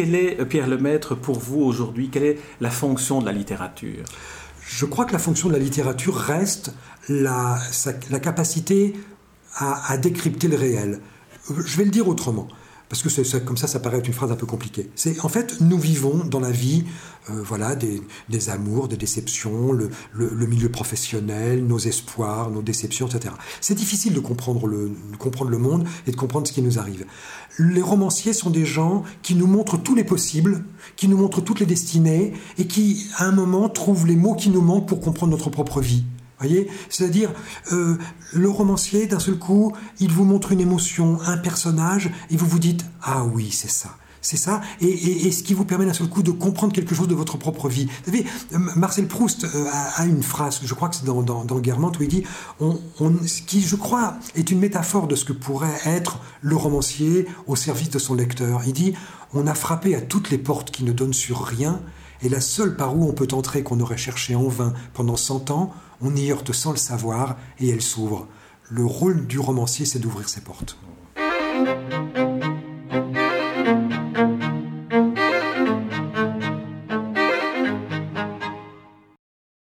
euh, Pierre Lemaître, pour vous aujourd'hui, quelle est la fonction de la littérature? Je crois que la fonction de la littérature reste la, capacité à décrypter le réel. Je vais le dire autrement parce que comme ça, ça paraît être une phrase un peu compliquée. C'est en fait, nous vivons dans la vie, euh, voilà, des, amours, des déceptions, le, milieu professionnel, nos espoirs, nos déceptions, etc. C'est difficile de comprendre le, de comprendre le monde et de comprendre ce qui nous arrive. Les romanciers sont des gens qui nous montrent tous les possibles, qui nous montrent toutes les destinées et qui, à un moment, trouvent les mots qui nous manquent pour comprendre notre propre vie voyez C'est-à-dire, euh, le romancier, d'un seul coup, il vous montre une émotion, un personnage, et vous vous dites Ah oui, c'est ça. C'est ça, et, ce qui vous permet d'un seul coup de comprendre quelque chose de votre propre vie. Vous savez, Marcel Proust euh, a, une phrase, je crois que c'est dans, dans, Guermantes, où il dit ce qui, je crois, est une métaphore de ce que pourrait être le romancier au service de son lecteur. Il dit On a frappé à toutes les portes qui ne donnent sur rien, et la seule par où on peut entrer qu'on aurait cherché en vain pendant cent ans, on y heurte sans le savoir et elle s'ouvre. Le rôle du romancier, c'est d'ouvrir ses portes.